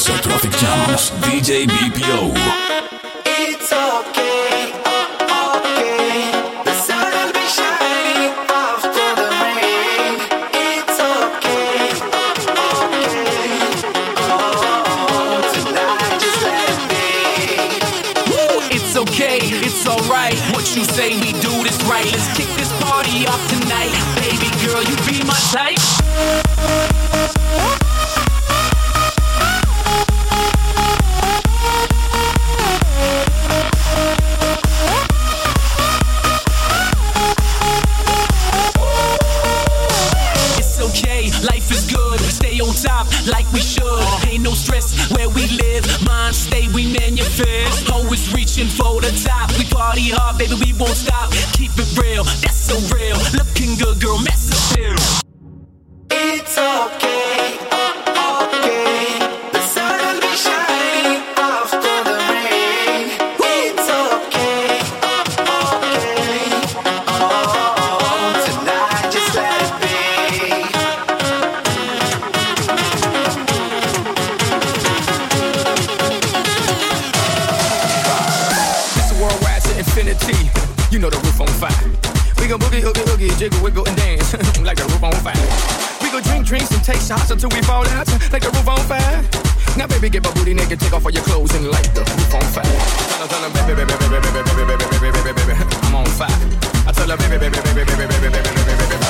So Traffic Jams, DJ VPO. Top like we should. Ain't no stress where we live. Mind stay, we manifest. Always reaching for the top. We party hard, baby, we won't stop. Keep it real, that's so real. Looking good, girl, mess up still. It's okay, until we fall out like the roof on fire. Now, baby, get my booty naked, take off all your clothes and light the roof on fire. Her, tell her, baby, baby, baby, baby, baby, baby, baby, baby, baby, baby, I'm on fire. I tell her, baby, baby, baby, baby, baby, baby, baby, baby, baby,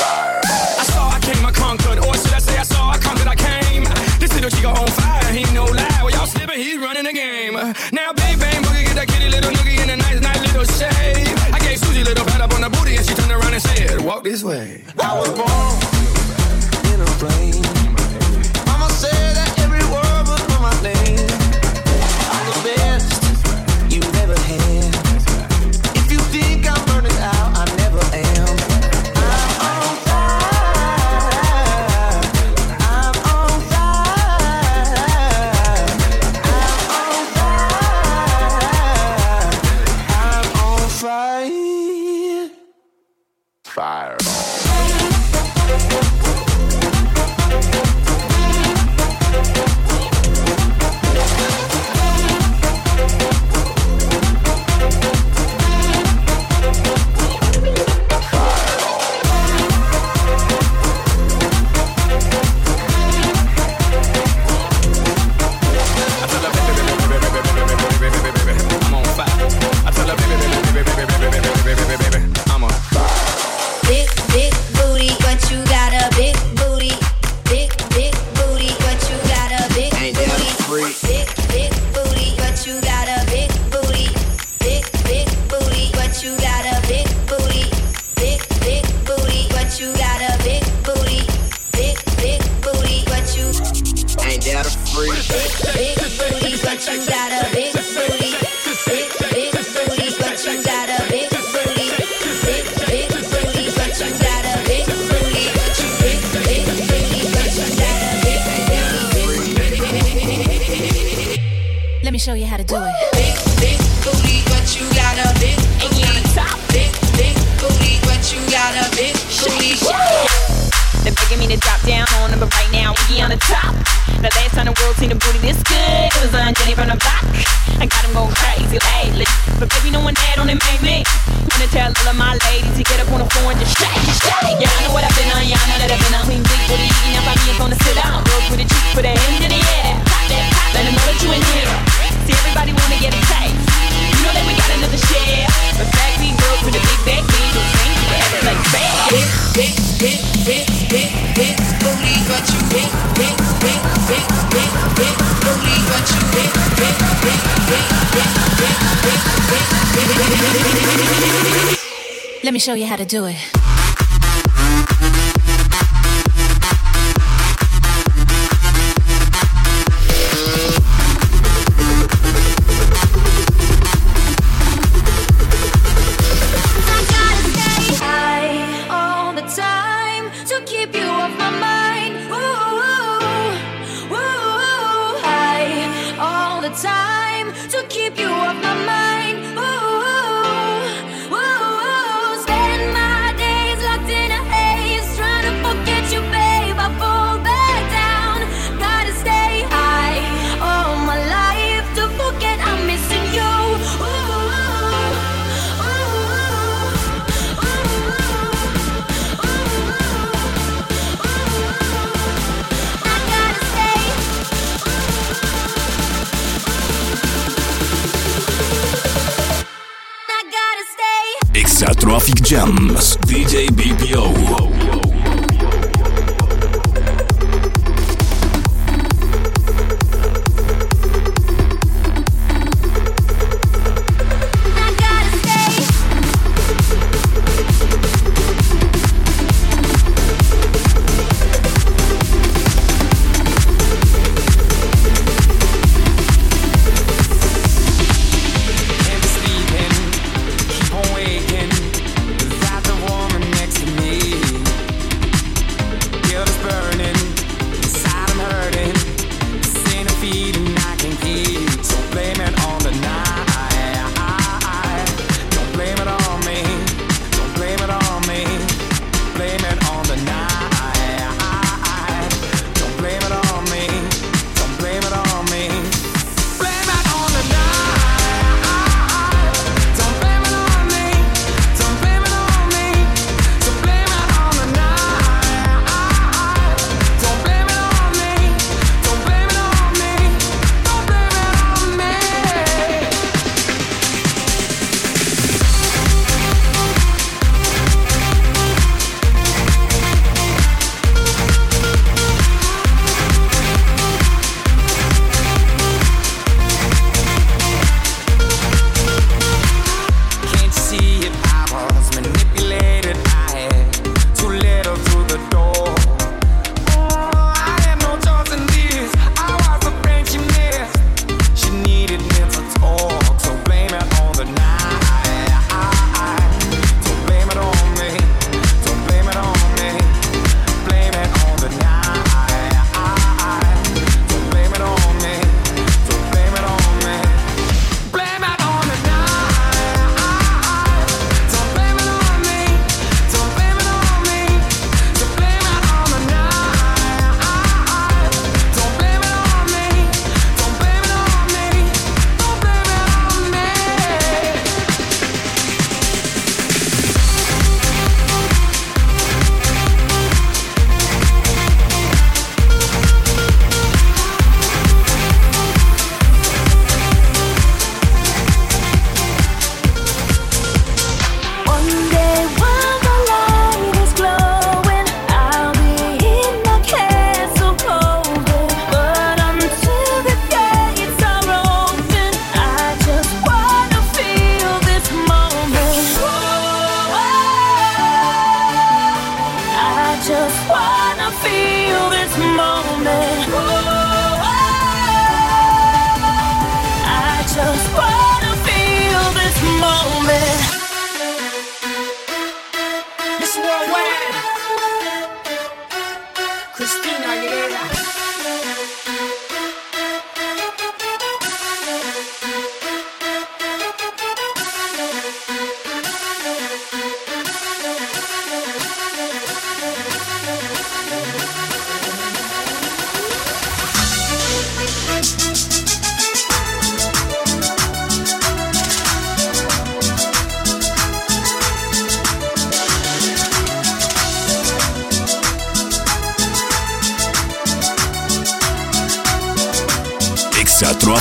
fire. I saw, I came, I conquered, or should I say, I saw, I conquered, I came. This little chico on fire, he no lie. Well, y'all slipping, he's running the game. Now, bang, bang, boogie, get that kitty little noogie in a nice, nice little shade. I gave Susie little pat up on the booty, and she turned around and said, Walk this way. I was born brain. Show you how to do it. Big, big booty, but you got a big booty. on the top. Big, big booty, but you got a big booty. They're begging me to drop down on them, but right now we on the top. The last time the world seen a booty this good, it was on Jenny from the block. I got them going crazy lately, but baby, no one had on it made me. Wanna tell all of my ladies to get up on the floor and just shake, shake. Yeah, I know what I've been on, yeah, I know that I've been on. Queen big booty, eating up, I'm here gonna sit down. Girls with a cheek, put a hand in the air. Pop that, pop, let them know that you in here. See, everybody wanna get a taste. You know that we got another share. But girls with a big back, beat, will swing together like. Big, big, big, big, big, big booty, but you but big, big, big, big, big, big. Let me show you how to do it. Traffic Jams. DJ VPO.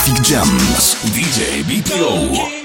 Traffic. DJ BPO.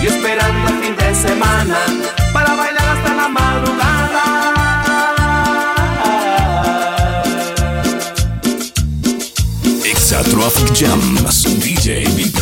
y esperando el fin de semana para bailar hasta la madrugada. Exa Traffic Jams, DJ Big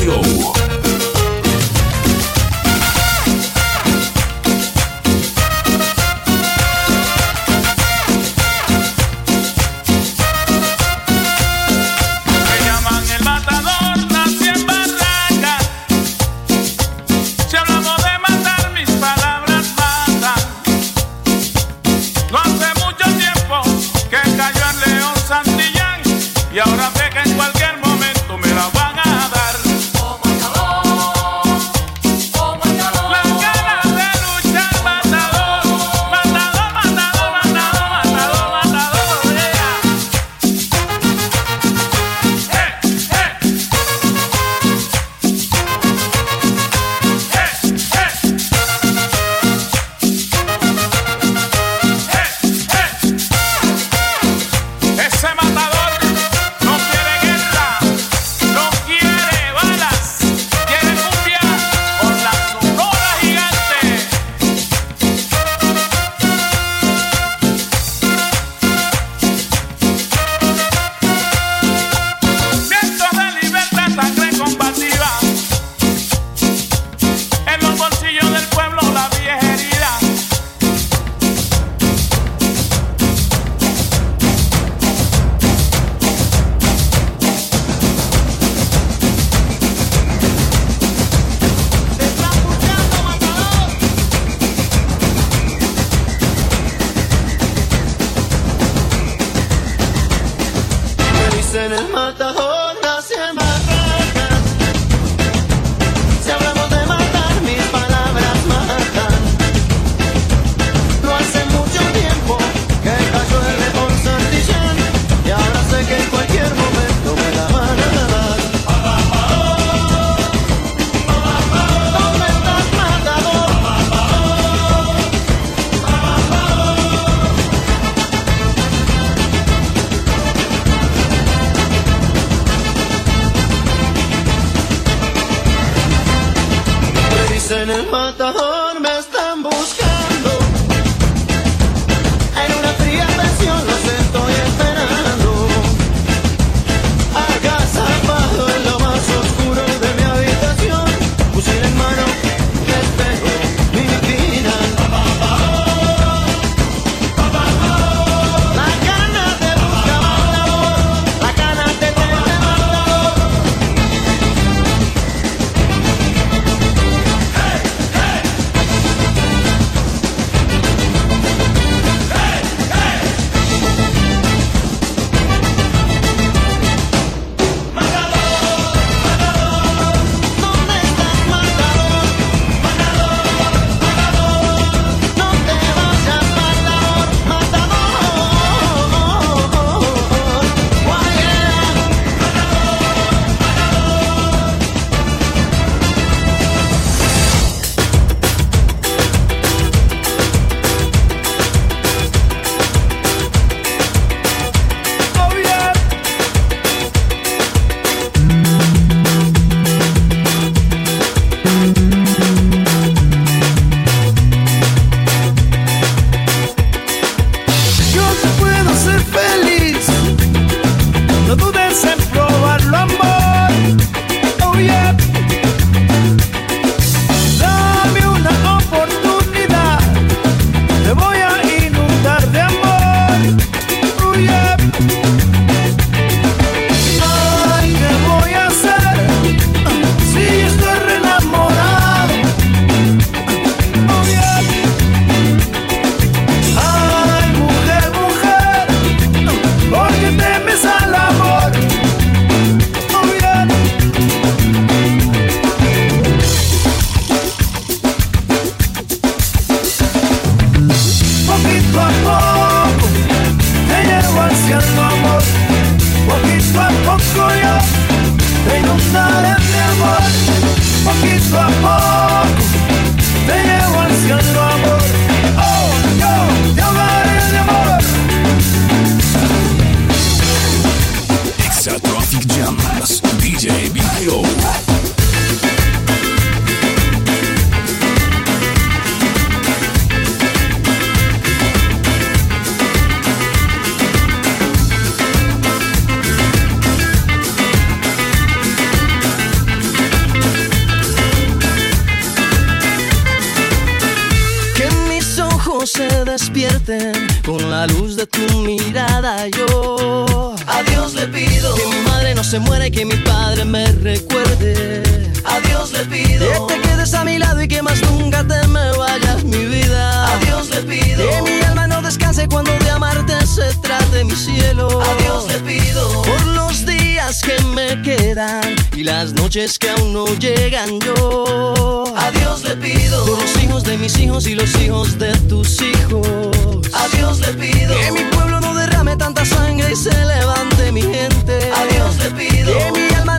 tu mirada yo a Dios le pido que mi madre no se muera y que mi padre me recuerde. A Dios le pido que te quedes a mi lado y que más nunca te me vayas mi vida. A Dios le pido que mi alma no descanse cuando de amarte se trate mi cielo. A Dios le pido por los días que me quedan y las noches que aún no llegan yo. A Dios le pido por los hijos de mis hijos y los hijos de tus hijos. A Dios le pido que mi pueblo no derrame tanta sangre y se levante mi gente. A Dios le pido que mi alma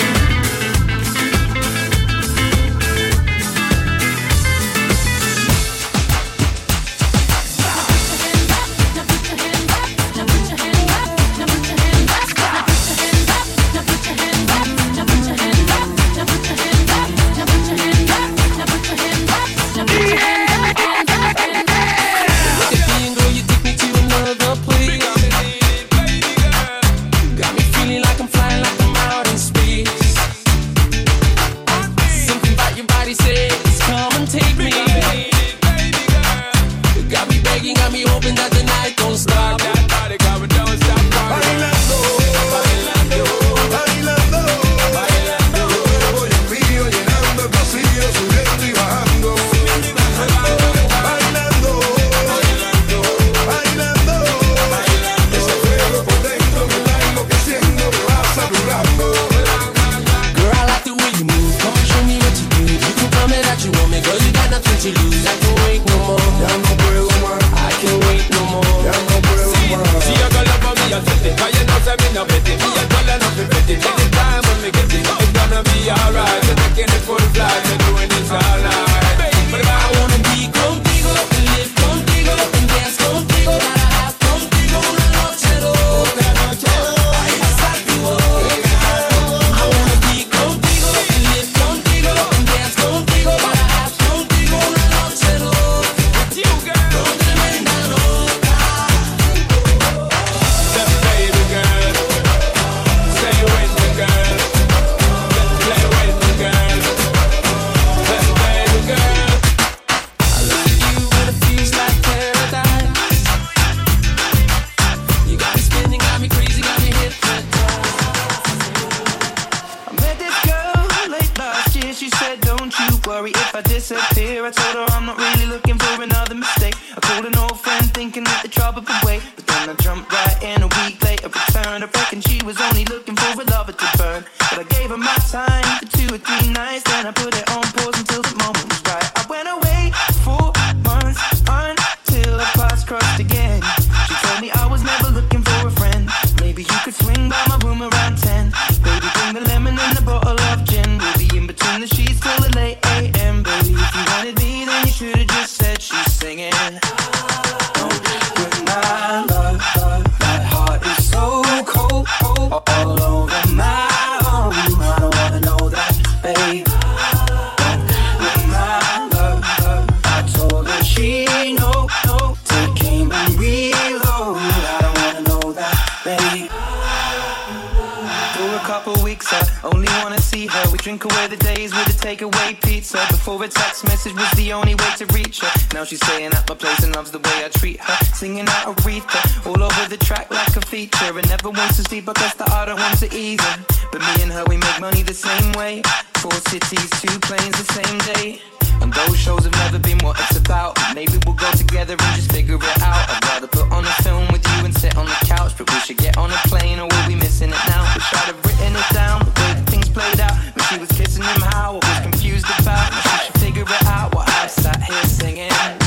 She's staying at my place and loves the way I treat her. Singing out Aretha all over the track like a feature. And never wants to sleep, I guess that I don't want to either. But me and her, we make money the same way. Four cities, two planes the same day. And those shows have never been what it's about. Maybe we'll go together and just figure it out. I'd rather put on a film with you and sit on the couch. But we should get on a plane or we'll be missing it now. Wish I'd have written it down, the way things played out. When she was kissing him, how I was confused about. Now she should figure it out while I sat here singing.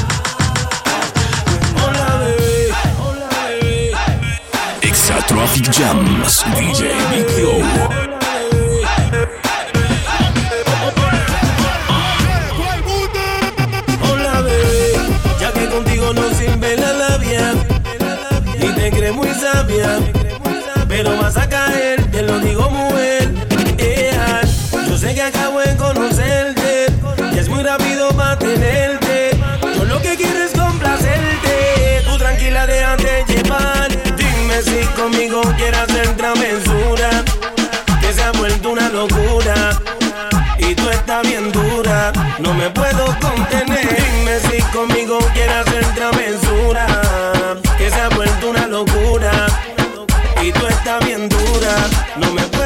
Traffic Jams, DJ BPO. hola bebé, ya que contigo no sirve la labia y te crees muy sabia, no me puedo contener. Dime si conmigo quieres hacer travesura, que se ha vuelto una locura. Y tú estás bien dura, no me puedo